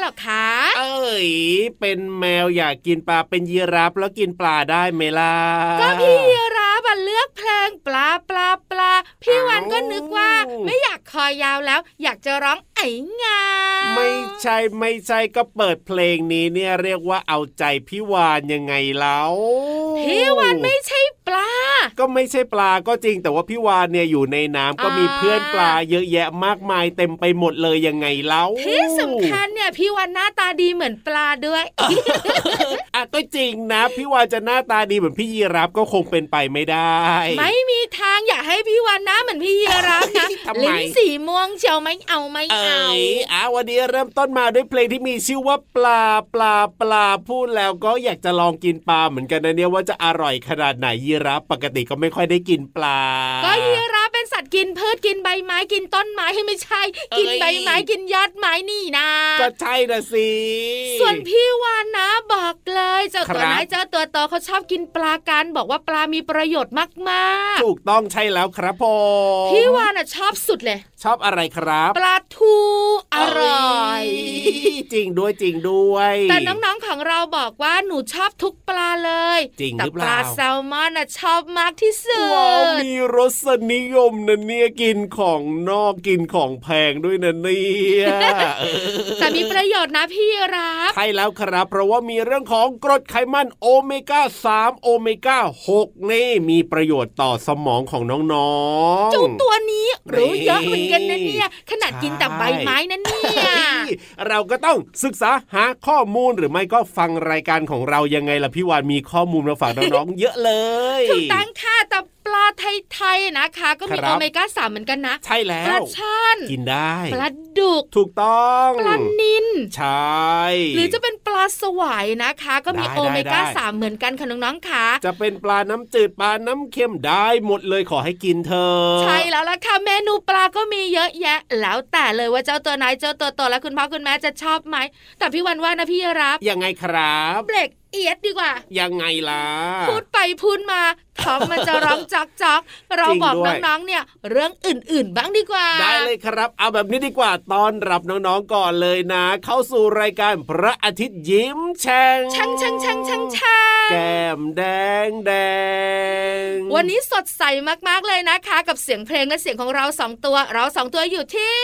หรอคะ เอ้ยเป็นแมวอยากกินปลาเป็นยีราฟแล้วกินปลาได้ไหมล่ะก็พี่รับอะเลือกเพลงปลาปลาปลาพี่วันก็นึกว่าอ้าวไม่อยากคอยาวแล้ว อยากจะร้องไอ้งาไม่ใช่ไม่ใช่ก็เปิดเพลงนี้เนี่ยเรียกว่าเอาใจพี่วานยังไงแล้วพี่วันไม่ใช่ปลา ก็ไม่ใช่ปลาก็จริง แต่ว่าพี่วานเนี่ยอยู่ในน้ำก็มีอ่าเพื่อนปลาเยอะแยะมากมายเต็มไปหมดเลยยังไงเล่าที่สำคัญเนี่ยพี่วันหน้าตาดีเหมือนปลาด้วยอะก็จริงนะ พี่วานจะหน้าตาดีเหมือนพี่ยีรับก็คงเป็นไปไม่ได้ ไม่มีทางอยากให้พี่วันหน้าเหมือนพี่เยรับนะทำไมลิ้นสีม่วงเชียวไม่เอาไม่เอเอา้ยอะวันนี้เริ่มต้นมาด้วยเพลงที่มีชื่อว่าปลาปลาปลาพูดแล้วก็อยากจะลองกินปลาเหมือนกันนะเนี่ยว่าจะอร่อยขนาดไหนยีรับปกติก็ไม่ค่อยได้กินปลา ก็เยรับเป็นสัตว์กินพืชกินใบไม้กินต้นไม้ให้ไม่ใช่ กินเอ้ยใบไม้กินยอดไม้นี่นะก็ใช่นะสิส่วนพี่วานนะบอกเลยเจ้าครัตับวน้อยเจ้าตัวโตเขาชอบกินปลากันบอกว่าปลามีประโยชน์มากถูกต้องใช่แล้วครับผมๆพี่วานอะชอบสุดเลย ชอบอะไรครับ ปลาทูอร่อยเจริงด้วยจริงด้วย แต่น้องๆของเราบอกว่าหนูชอบทุกปลาเลย จริงแต่หรือเปปล่าลาแซลมอนน่ะชอบมากที่สุว้าวดมีรสนิยมนะเนี่ยกินของนอกกินของแพงด้วยนะเนี่ยเออแต่มีประโยชน์นะพี่รับใช่แล้วครับ เพราะว่ามีเรื่องของกรดไขมันโอเมก้า3โอเมก้า6นี่มีประโยชน์ต่อสมองของน้องๆเจ้าตัวนี้รู้เยอะเหมือนกันนะเนี่ยขนาดกินแต่ใบไม้นะเนี่ยเฮ้ยเราก็ต้องศึกษาหาข้อมูลหรือไม่ก็ฟังรายการของเรายังไงล่ะพี่วานมีข้อมูลมาฝากน้องๆเยอะเลยถูกต้องค่ะแต่ ปลาไทยๆนะคะ ก็มีครัโอบเมก้าสามเหมือนกันนะ ใช่แล้ปลาวช่อนกินได้ปลาดุก ถูกต้องปลานินใช่หรือจะเป็นปลาสวายนะคะ ก็มีได้โอเมก้าได้สามเหมือนกันค่ะน้องๆค่ะจะเป็นปลาน้ำจืดปลาน้ำเค็มได้หมดเลยขอให้กินเธอะใช่แล้วล่ะค่ะเมนูปลาก็มีเยอะแยะ แล้วแต่เลยว่าเจ้าตัวไหนเจ้าตัวโตและคุณพ่อคุณแม่จะชอบไหมแต่พี่วันว่านะพี่รับยังไงครับเบรก เอียดดีกว่า ยังไงล่ะ พูดไปพูดมาท้องมันจะร้องจอกจอกเราจริงบอกด้วยน้องๆเนี่ย เรื่องอื่นๆ บ้างดีกว่า ได้เลยครับ เอาแบบนี้ดีกว่าต้อนรับน้องๆก่อนเลยนะ เข้าสู่รายการพระอาทิตย์ยิ้มแฉ่งช่างช่างช่างช่างช่างแก้มแดงแดง วันนี้สดใสมากๆเลยนะคะ กับเสียงเพลงและเสียงของเราสองตัว เราสองตัวอยู่ที่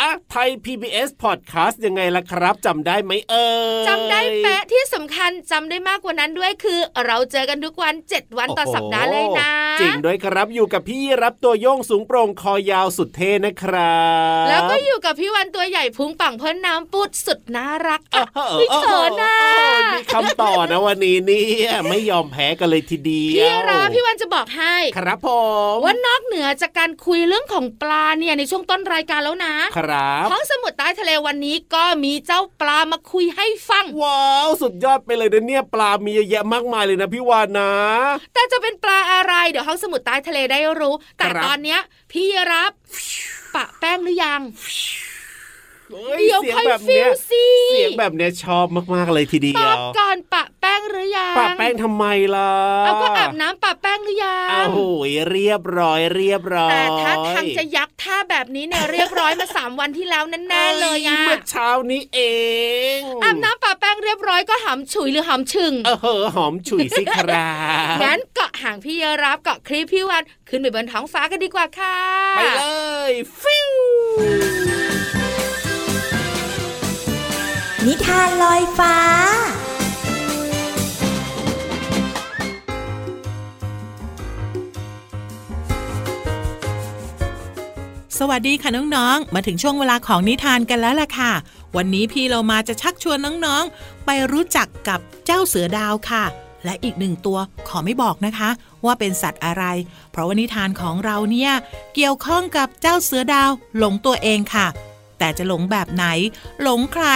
อะไทย PBS Podcast ยังไงล่ะครับจำได้ไหมเอ่ยจำได้แปะที่สำคัญจำได้มากกว่านั้นด้วยคือ เราเจอกันทุกวัน 7 วันต่อโโหสัปดาห์เลยนะจริงด้วยครับอยู่กับพี่รับตัวโยงสูงโปร่งคอยาวสุดเท่นะครับ แล้วก็อยู่กับพี่วันตัวใหญ่พุงปังเพิ่นน้ำปุดสุดน่ารักเออะอเออพี่เขินน่ะเออมีคำต่อนะวันนี้เนี่ยไม่ยอมแพ้กันเลยทีเดียวพี่ราพี่วันจะบอกให้ครับผมว่านอกเหนือจากการคุยเรื่องของปลาเนี่ยในช่วงต้นรายการแล้วนะครับห้องสมุดใต้ทะเลวันนี้ก็มีเจ้าปลามาคุยให้ฟัง ว้าว สุดยอดไปเลยนะเนี่ยปลามีเยอะแยะมากมายเลยนะพี่วานนะ แต่จะเป็นปลาอะไรเดี๋ยวห้องสมุดใต้ทะเลได้รู้ แต่ครับตอนเนี้ยพี่รับปะแป้งหรือยัง เฮ้ยเดี๋ยวเสียงค่อยแบบฟิเนี้ยลสิเสียงแบบเนี้ยชอบมากๆเลยทีเดีตยอบวก่อนปะแป้งหรือยังปะแป้งทำไมล่ะเอาก็อาบน้ำปะแป้งหรือยัอ้างวโหยเรียบร้อยเรียบร้อยแต่ถ้าทางจะยักท่าแบบนี้เนี่ยเรียบร้อยมาสามวันที่แล้วแน่ๆเลยอะเมื่อเช้านี้เองอาบน้ำปะแป้งเรียบร้อยก็หำฉุยหรือหำชึงเออเหอะหอมฉุยสิครับงั้นเกาะห่างพี่รับเกาะคลิปพี่วันขึ้นไปบนท้องฟ้ากันดีกว่าค่ะไปเลยฟิว นิทานลอยฟ้า สวัสดีค่ะน้องๆ มาถึงช่วงเวลาของนิทานกันแล้วล่ะค่ะ วันนี้พี่เรามาจะชักชวนน้องๆ ไปรู้จักกับเจ้าเสือดาวค่ะ และอีกหนึ่งตัวขอไม่บอกนะคะ ว่าเป็นสัตว์อะไร เพราะว่านิทานของเราเนี่ยเกี่ยวข้องกับเจ้าเสือดาวหลงตัวเองค่ะ แต่จะหลงแบบไหน หลงใคร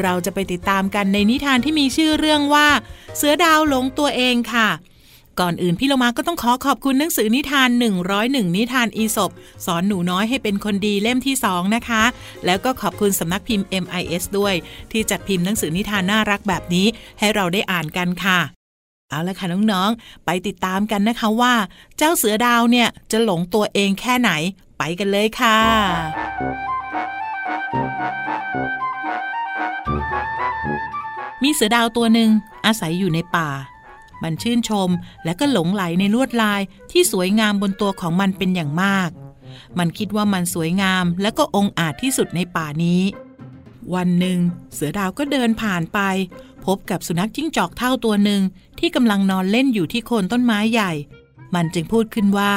เราจะไปติดตามกันในนิทานที่มีชื่อเรื่องว่า เสือดาวหลงตัวเองค่ะ ก่อนอื่นพี่เรามาก็ต้องขอขอบคุณหนังสือนิทาน 101 นิทานอีสบสอนหนูน้อยให้เป็นคนดีเล่มที่2นะคะ แล้วก็ขอบคุณสำนักพิมพ์ MIS ด้วย ที่จัดพิมพ์หนังสือนิทานน่ารักแบบนี้ ให้เราได้อ่านกันค่ะเอาละค่ะน้องๆ ไปติดตามกันนะคะว่า เจ้าเสือดาวเนี่ยจะหลงตัวเองแค่ไหน ไปกันเลยค่ะ มีเสือดาวตัวหนึ่งอาศัยอยู่ในป่า มันชื่นชมและก็หลงไหลในลวดลายที่สวยงามบนตัวของมันเป็นอย่างมาก มันคิดว่ามันสวยงามและก็องอาจที่สุดในป่านี้ วันหนึ่ง เสือดาวก็เดินผ่านไป พบกับสุนัขจิ้งจอกเท่าตัวหนึ่งที่กำลังนอนเล่นอยู่ที่โคนต้นไม้ใหญ่ มันจึงพูดขึ้นว่า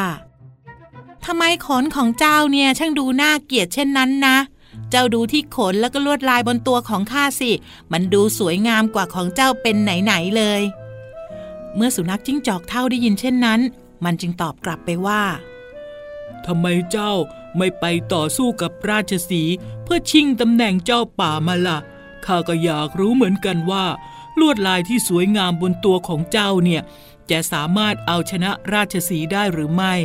ทำไมขนของเจ้าเนี่ยช่างดูน่าเกลียดเช่นนั้นนะเจ้าดูที่ขนแล้วก็ลวดลายบนตัวของข้าสิ มันดูสวยงามกว่าของเจ้าเป็นไหนๆเลย เมื่อสุนัขจิ้งจอกเท่าได้ยินเช่นนั้น มันจึงตอบกลับไปว่าทำไมเจ้าไม่ไปต่อสู้กับราชสีเพื่อชิงตำแหน่งเจ้าป่ามาละ่ะข้าก็อยากรู้เหมือนกันว่า ลวดลายที่สวยงามบนตัวของเจ้าเนี่ย จะสามารถเอาชนะราชสีได้หรือไม่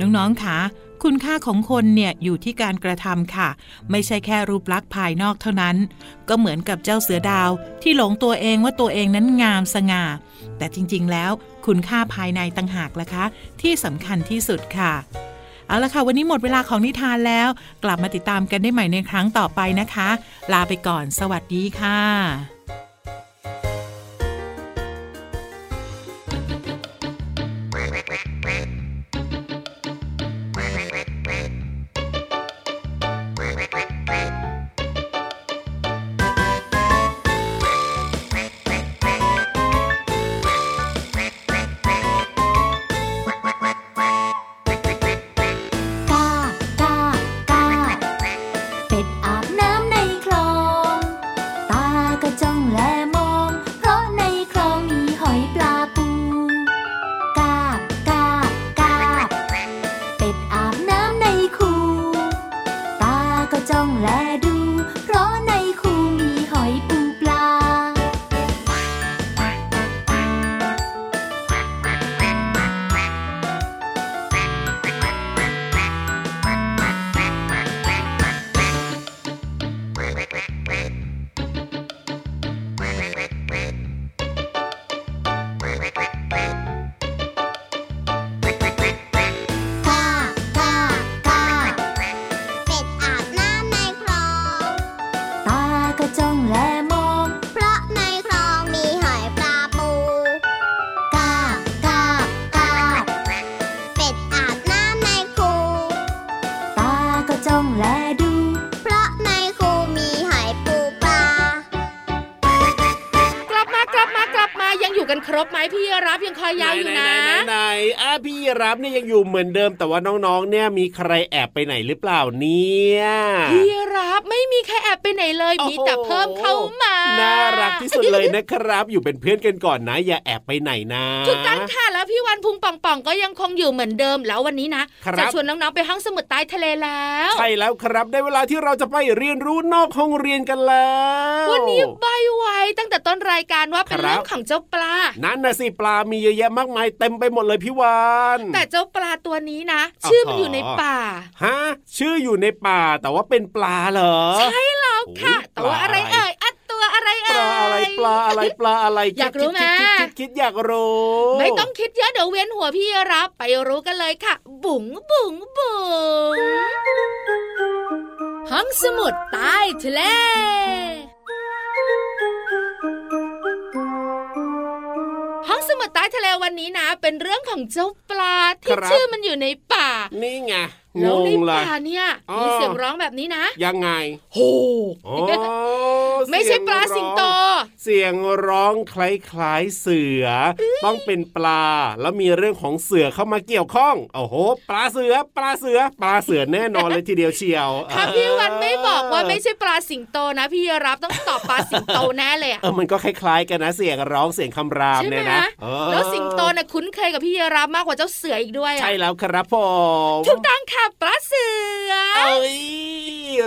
น้องๆคะคุณค่าของคนเนี่ยอยู่ที่การกระทำค่ะ ไม่ใช่แค่รูปลักษณ์ภายนอกเท่านั้น ก็เหมือนกับเจ้าเสือดาว ที่หลงตัวเองว่าตัวเองนั้นงามสง่า แต่จริงๆ แล้วคุณค่าภายในต่างหากล่ะคะ ที่สำคัญที่สุดค่ะเอาละค่ะ วันนี้หมดเวลาของนิทานแล้ว กลับมาติดตามกันได้ใหม่ในครั้งต่อไปนะคะ ลาไปก่อน สวัสดีค่ะ รับเนี่ยยังอยู่เหมือนเดิม แต่ว่าน้องๆ เนี่ยมีใครแอบไปไหนหรือเปล่าเนี่ยพี่รับไม่มีใครแอบไปไหนเลยโอ้โหมีแต่เพิ่มเข้ามาน่ารักที่สุดเลยนะครับ อยู่เป็นเพื่อนกันก่อนนะ อย่าแอบไปไหนนะถูกต้องค่ะแล้วพี่วันพุงป่องป่องก็ยังคงอยู่เหมือนเดิมแล้ววันนี้นะครับจะชวนน้องๆไปห้องสมุดใต้ทะเลแล้วใช่แล้วครับได้เวลาที่เราจะไปเรียนรู้นอกห้องเรียนกันแล้ววันนี้ใบไว้ตั้งแต่ต้นรายการว่าเป็นครับเรื่องของเจ้าปลานั่นนะสิปลามีเยอะแยะมากมายเต็มไปหมดเลยพี่วานแต่เจ้าปลาตัวนี้นะอ๋อชื่อมันอยู่ในป่าฮะชื่ออยู่ในป่าแต่ว่าเป็นปลาเหรอ ใช่แล้วค่ะโอ้ยแต่ว่าอะไรปลาอะไรเอ่ยอัดตัวอะไรปเอ่ยลาอะไรปลาอะไรปลาอะไรอยากรู้ไหมคิดคิดคิดคิดคิดอยากรู้ ไม่ต้องคิดเยอะเดี๋ยวเวียนหัวพี่รับไปรู้กันเลยค่ะ บุ๋งบุ๋งบุ๋งห้องสมุดใต้ทะเล ทะเลวันนี้นะ เป็นเรื่องของเจ้าปลาที่ชื่อมันอยู่ในป่า นี่ไงง แล้วในงเลยป่าเนี่ยอ๋อมีเสียงร้องแบบนี้นะ ยังไงโหโอ้ไม่ใช่ปลาสิงโต เสียงร้องคล้ายๆเสือ ต้องเป็นปลาแล้วมีเรื่องของเสือเข้ามาเกี่ยวข้องโอ้โห ปลาเสือ ปลาเสือ ปลาเสือแน่นอนเลยทีเดียวเชียวถ้าพี่วันไม่บอกว่าไม่ใช่ปลาสิงโตนะ พี่รับต้องตอบปลาสิงโตแน่เลยอะเออมันก็คล้ายๆกันนะเสียงร้องเสียงคำรามใช่ไหมเนี่ยนะเออแล้วสิงโตเนี่ยคุ้นเคยกับพี่รับมากกว่าเจ้าเสืออีกด้วยอะใช่แล้วครับผมถูกต้องค่ะปลาเสือเอ้ย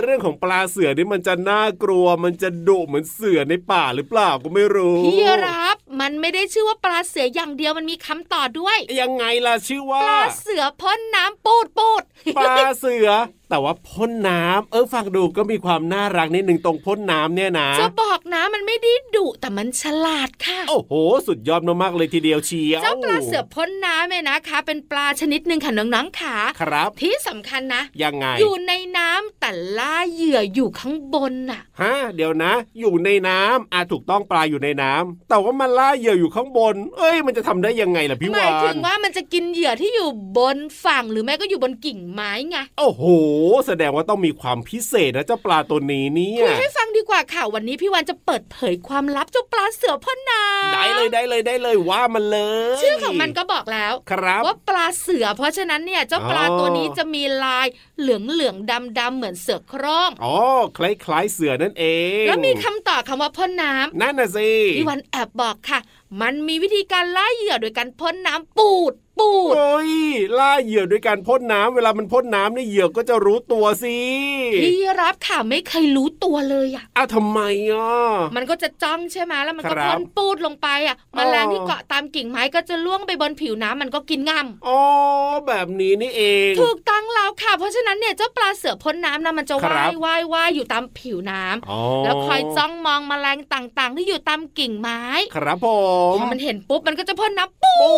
เรื่องของปลาเสือนี่มันจะน่ากลัว มันจะดุเหมือนเสือในป่าหรือเปล่าก็ไม่รู้พี่รับมันไม่ได้ชื่อว่าปลาเสืออย่างเดียวมันมีคำต่อด้วย ยังไงล่ะชื่อว่า ปลาเสือพ่นน้ำปูดปูดปลาเสือ แแต่ว่าพ่นน้ำเออฟังดูก็มีความน่ารักนิดหนึ่งตรงพ่นน้ำเนี่ยนะจะบอกนะมันไม่ได้ดุแต่มันฉลาดค่ะ โอ้โห สุดยอดมากๆเลยทีเดียวเชียวเจ้าปลาเสือพ่นน้ำเนี่ยนะคะ เป็นปลาชนิดหนึ่งค่ะน้องๆขาครับ ที่สำคัญนะยังไง อยู่ในน้ำแต่ล่าเหยื่ออยู่ข้างบนน่ะฮะเดี๋ยวนะ อยู่ในน้ำอาถูกต้องปลาอยู่ในน้ำแต่ว่ามันล่าเหยื่ออยู่ข้างบน เอ้ย มันจะทำได้ยังไงล่ะพี่หมายวาถึนงว่ามันจะกินเหยื่อที่อยู่บนฝั่งหรือไม่ก็อยู่บนกิ่งไม้ไงโอ้โหแสดงว่าต้องมีความพิเศษนะเจ้าปลาตัวนี้เนี่ยคุยให้ฟังดีกว่าค่ะวันนี้พี่วันจะเปิดเผยความลับเจ้าปลาเสือพ่นน้ำได้เลยได้เลยได้เลยว่ามันเลย ชื่อของมันก็บอกแล้วครับว่าปลาเสือ เพราะฉะนั้นเนี่ยเจ้าปลาอ๋อตัวนี้จะมีลายเหลืองเหลืองดำดำๆเหมือนเสือโคร่งอ๋อคล้ายๆเสือนั่นเอง แล้วมีคำต่อคำว่าพ่นน้ำนั่นน่ะสิพี่วันแอบบอกค่ะ มันมีวิธีการล่าเหยื่อโดยการพ่นน้ำปูด ปูดโอ้ยล่าเหยื่อด้วยการพ่นน้ำเวลามันพ่นน้ำเนี่ยเหยื่อก็จะรู้ตัวสิพี่รับค่ะไม่เคยรู้ตัวเลยอะอ้าวทำไมอะมันก็จะจ้องใช่ไหมแล้วมันก็ครับพ่นปูดลงไปอะอ๋แมอลงที่เกาะตามกิ่งไม้ก็จะล่วงไปบนผิวน้ำมันก็กินง่อ๋อแบบนี้นี่เองำถูกต้องแล้วค่ะ เพราะฉะนั้นเนี่ยเจ้าปลาเสือพ่นน้ำนะมันจะครัว่ายบว่ายว่ายอยู่ตามผิวน้ำอ๋อแล้วคอยจ้องมองแมลงต่างๆ ที่อยู่ตามกิ่งไม้ ครับผพมอมันเห็นปุ๊บมันก็จะพ่นน้ำปูปู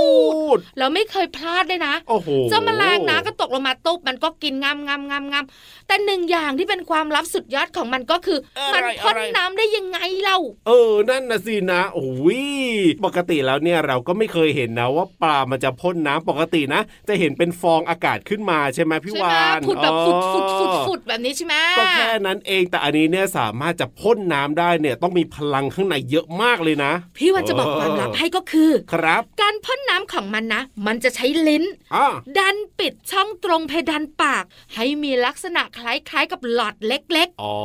ดดแล้วไม่เคยพลาดเลยนะโอ้โหเจ้าแมลงนะก็ตกลงมาตุ๊บมันก็กินงามงามงามงามแต่หนึ่งอย่างที่เป็นความลับสุดยอดของมันก็คือ มันพ่นน้ำได้ยังไงเล่า เออ นั่นนะสินะโอ้ยปกติแล้วเนี่ยเราก็ไม่เคยเห็นนะว่าปลามันจะพ่นน้ำปกตินะ จะเห็นเป็นฟองอากาศขึ้นมาใช่ไหมพี่ใช่ไหมวานผุดแบบอ๋อฟุดฟุดฟุดฟุดแบบนี้ใช่ไหมก็แค่นั้นเองแต่อันนี้เนี่ยสามารถจะพ่นน้ำได้เนี่ยต้องมีพลังข้างในเยอะมากเลยนะ พี่วันจะบอกความลับให้ก็คือ ครับ การพ่นน้ำของมันนะ มันจะใช้ลิ้นอ่าดันปิดช่องตรงเพดานปาก ให้มีลักษณะคล้ายๆกับหลอดเล็กอ๋อ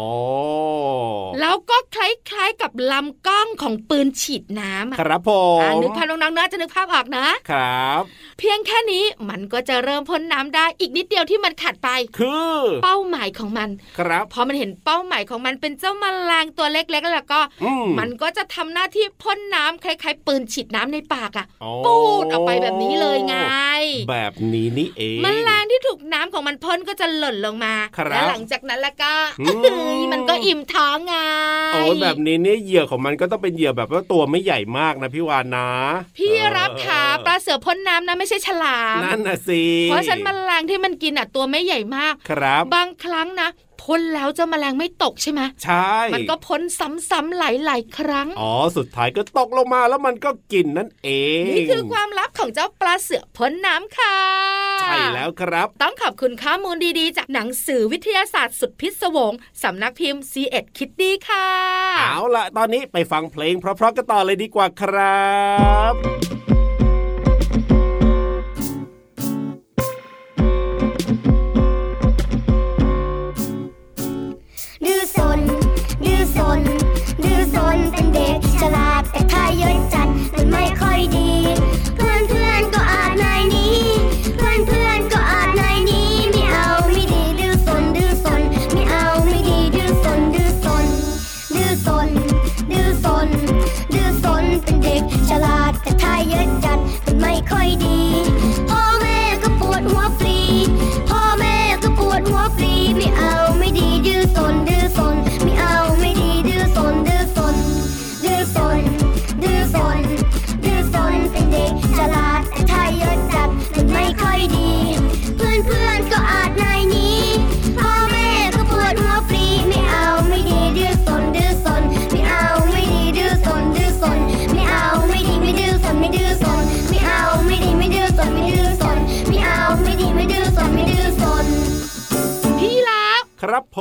ๆแล้วก็คล้ายๆกับลำกล้องของปืนฉีดน้ำอะครับผมอ่านึกภาพน้องๆน่าจะนึกภาพออกนะ ครับ เพียงแค่นี้มันก็จะเริ่มพ่นน้ำได้อีกนิดเดียวที่มันขาดไป คือ เป้าหมายของมัน ครับพอมันเห็นเป้าหมายของมันเป็นเจ้าแมลงตัวเล็กๆแล้วก็อืมมันก็จะทำหน้าที่พ่นน้ำคล้ายๆปืนฉีดน้ำในปากอะอ๋อปูดออกไปแบบนี้เลยไง แบบนี้นี่เองแมลงที่ถูกน้ำของมันพ่นก็จะหล่นลงมาครับและหลังจากนั้นแล้วก็อืมเอ้ยมันก็อิ่มท้องไงโอ้ยแบบนี้เนี่ยเหยื่อของมันก็ต้องเป็นเหยื่อแบบว่าตัวไม่ใหญ่มากนะพี่วานนะ พี่รับขาปลาเสือพ่นน้ำนะไม่ใช่ฉลามนั่นน่ะสิเพราะฉะนันแมลงที่มันกินอะตัวไม่ใหญ่มากครับ บางครั้งนะ พ่นแล้วเจ้าแมลงไม่ตกใช่ไหมใช่ มันก็พ้นซ้ำๆหลายๆครั้ง อ๋อ สุดท้ายก็ตกลงมาแล้วมันก็กินนั่นเอง นี่คือความลับของเจ้าปลาเสือพ้นน้ำค่ะ ใช่แล้วครับ ต้องขอบคุณข้อมูลดีๆ จากหนังสือวิทยาศาสตร์สุดพิศวงสำนักพิมพ์ c ีเอ็ดคิดดีค่ะ เอาล่ะตอนนี้ไปฟังเพลงเพราะๆกันต่อเลยดีกว่าครับ เยอะจัดมันไม่ค่อยดี ครับผ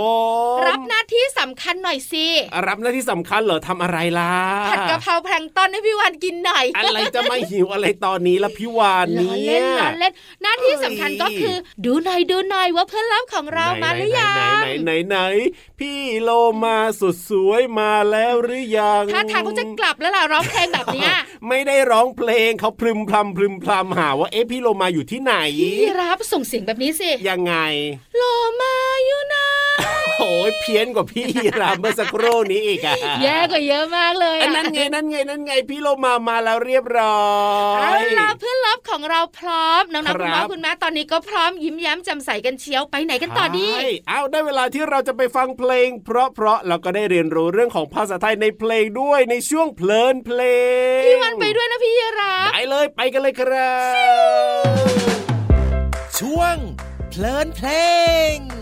มรับหน้าที่สำคัญหน่อยสิรับหน้าที่สำคัญเหรอทำอะไรล่ะผัดกะเพราแพลงก์ต้นให้พี่วานกินหน่อยอะไรจะมาหิวอะไรตอนนี้ละพี่วานล้อเนี่เล่นยล้อเล่นหน้าที่สำคัญก็คือ ดูหน่อยดูหน่อยว่าเพื่อนรับของเรามาหรือยังไหนไหนไหนไหนพี่โลมาสุดสวยมาแล้วหรือยังถ้าทางเขาจะกลับแล้วล่ะร้องเพลงแบบเนี้ยไม่ได้ร้องเพลงเขาพรึมพรำพรึมพรำหาว่าเอ๊ะพี่โลมาอยู่ที่ไหนพี่รับส่งเสียงแบบนี้สิยังไง โลมาอยู่นะโอ้ยยเพี้ยนกว่าพี่ยีรามเมื่อสักครู่นี้อีกอะแย่กว่าเยอะมากเลยอันอะนั้นไงนั่นไงนั่นไงพี่โลมามาแล้วเรียบร้อยเอาล่ะเพื่อนรับของเราพร้อมน้องคๆรัคุณบพ่อคุณแม่ตอนนี้ก็พร้อมยิ้มแย้มแจ่มใสกันเชียวไปไหนกันต่อดีใช่เอาได้เวลาที่เราจะไปฟังเพลง เพราะเพราะเราก็ได้เรียนรู้เรื่องของภาษาไทยในเพลงด้วยในช่วงเพลินเพลงพี่วันไปด้วยนะพี่รับไปเลยไปกันเลยครับช่วงเพลินเพลง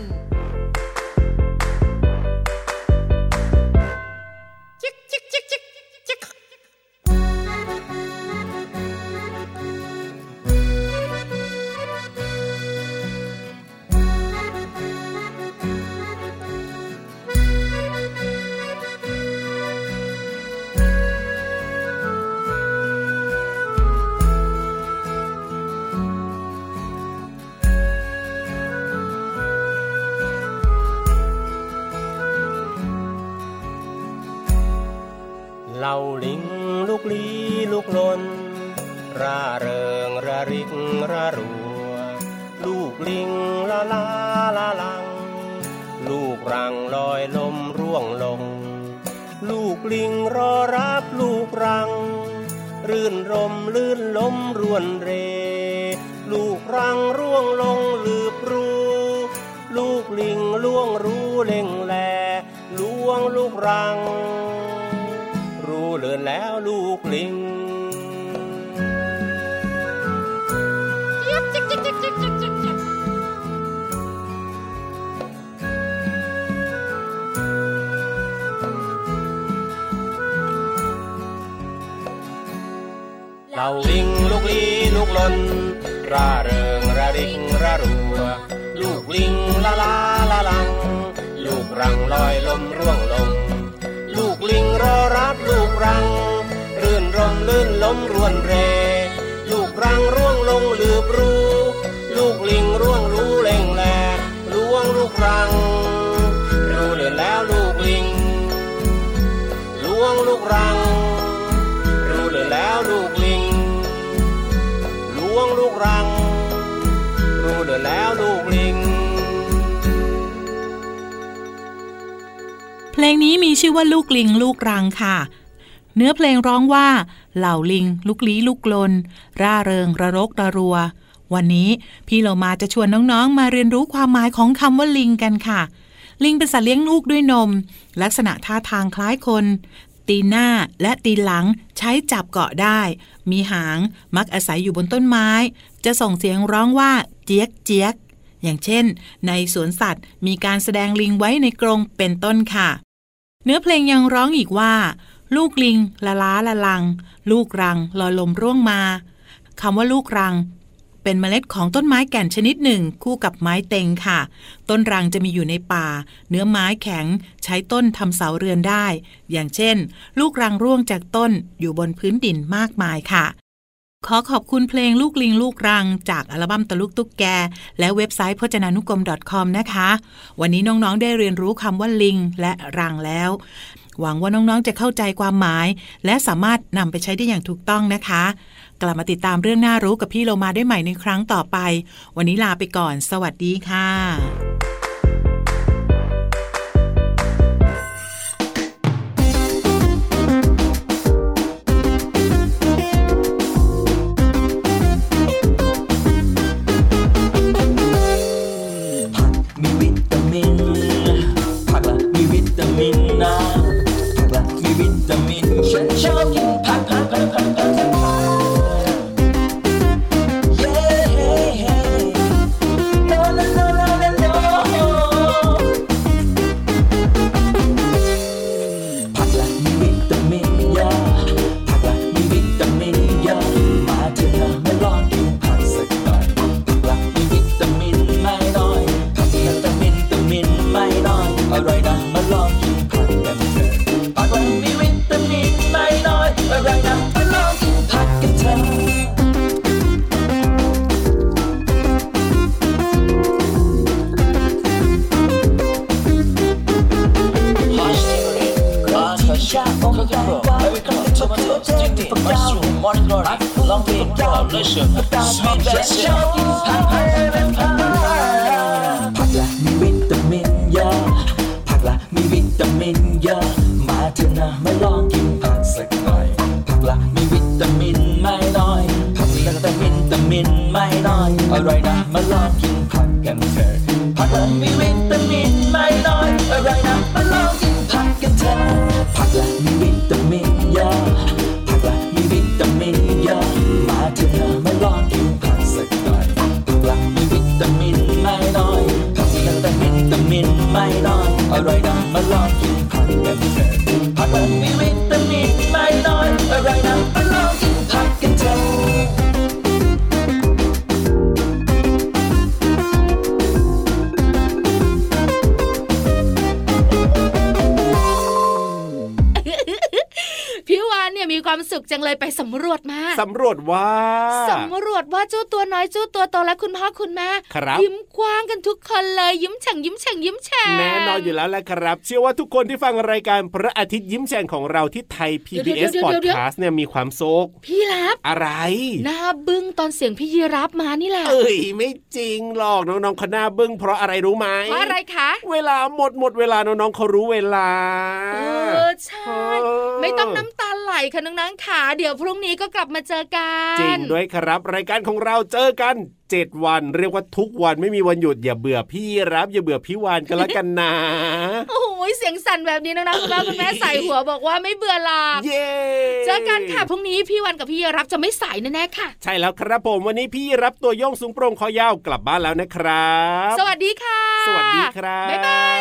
ริกระรัว ลูกลิงละลาละลัง ลูกรังลอยลมร่วงลง ลูกลิงรอรับลูกรัง รื่นรมลื่นลมรวนเร ลูกรังร่วงลงลืบรูลูกลิงล่วงรู้เล่งแลล่วงลูกรัง รู้เลือนแล้วลูกลิง เหล่าลิงลูกลีลูกลนร่าเริงระริงระรัว ลูกลิงละลาละลัง ลูกรังลอยลมร่วงลง ลูกลิงรอรับลูกรัง รื่นรมลื่นลมรวนเร ลูกรังร่วงลงลืบรู้ ลูกลิงร่วงรู้เล่งแหลล่วงลูกรัง ลงนี้มีชื่อว่าลูกลิงลูกรังค่ะ เนื้อเพลงร้องว่า เหล่าลิง ลุกลี้ลุกลน ร่าเริงระรกระรัว วันนี้พี่เรามาจะชวนน้องๆ มาเรียนรู้ความหมายของคำว่าลิงกันค่ะ ลิงเป็นสัตว์เลี้ยงลูกด้วยนม ลักษณะท่าทางคล้ายคน ตีหน้าและตีหลังใช้จับเกาะได้ มีหางมักอาศัยอยู่บนต้นไม้ จะส่งเสียงร้องว่า เจี๊ยกเจี๊ยกอย่างเช่น ในสวนสัตว์มีการแสดงลิงไว้ในกรงเป็นต้นค่ะ เนื้อเพลงยังร้องอีกว่า ลูกลิง ละล้าละลัง ลูกรังลอยลมร่วงมาคำว่าลูกรัง เป็นเมล็ดของต้นไม้แก่นชนิดหนึ่ง คู่กับไม้เต็งค่ะ ต้นรังจะมีอยู่ในป่า เนื้อไม้แข็ง ใช้ต้นทำเสาเรือนได้ อย่างเช่น ลูกรังร่วงจากต้นอยู่บนพื้นดินมากมายค่ะ ขอขอบคุณเพลงลูกลิงลูกรัง จากอัลบั้มตะลุกตุ๊กแก และเว็บไซต์พจนานุกรม .com นะคะ วันนี้น้องๆได้เรียนรู้คำว่าลิงและรังแล้ว หวังว่าน้องๆจะเข้าใจความหมาย และสามารถนำไปใช้ได้อย่างถูกต้องนะคะ กลับมาติดตามเรื่องน่ารู้กับพี่โลมาได้ใหม่ในครั้งต่อไป วันนี้ลาไปก่อน สวัสดีค่ะ ผักละำรวจมา สำรวจว่าสำรวจว่าเจ้าตัวน้อยเจ้าตัวโตและคุณพ่อคุณแม่ครับยิ้มกว้างกันทุกคนเลยยิ้มแฉ่งยิ้มแฉ่งยิ้มแฉ่งแน่นอนอยู่แล้วแหละครับ เชื่อว่าทุกคนที่ฟังรายการพระอาทิตย์ยิ้มแฉ่งของเราที่ไทย PBS Podcast เนี่ยมีความสุขพี่รับอะไรหน้าบึ้งตอนเสียงพี่ยีรับมานี่แหละเอ้ยไม่จริงหรอกน้องๆคณะบึ้งเพราะอะไรรู้ไหมเพราะอะไรคะเวลาหมดหมดเวลาน้องๆเขารู้เวลาเออใช่ไม่ต้องน้ำตาไหลค่ะน้องๆขาเดี๋ยวพรุ่งนี้ก็กลับมาเจอกันจริงด้วยครับ รายการของเราเจอกัน7วันเรียกว่าทุกวันไม่มีวันหยุดอย่าเบื่อพี่รับอย่าเบื่อพี่วานกันละกันนะโอ้โหเสียงสั่นแบบนี้น้องๆคุณพ่อคุณแม่ใส่หัวบอกว่าไม่เบื่อหรอกเย้เจอกันค่ะพรุ่งนี้พี่วันกับพี่ยีรับจะไม่สายแน่ๆค่ะ ใช่แล้วครับผมวันนี้พี่รับตัวโยงสูงโปร่งคอยาวกลับบ้านแล้วนะครับ สวัสดีค่ะ สวัสดีครับบ๊ายบาย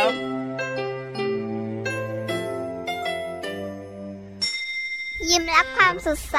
ยิ้มรับความสดใส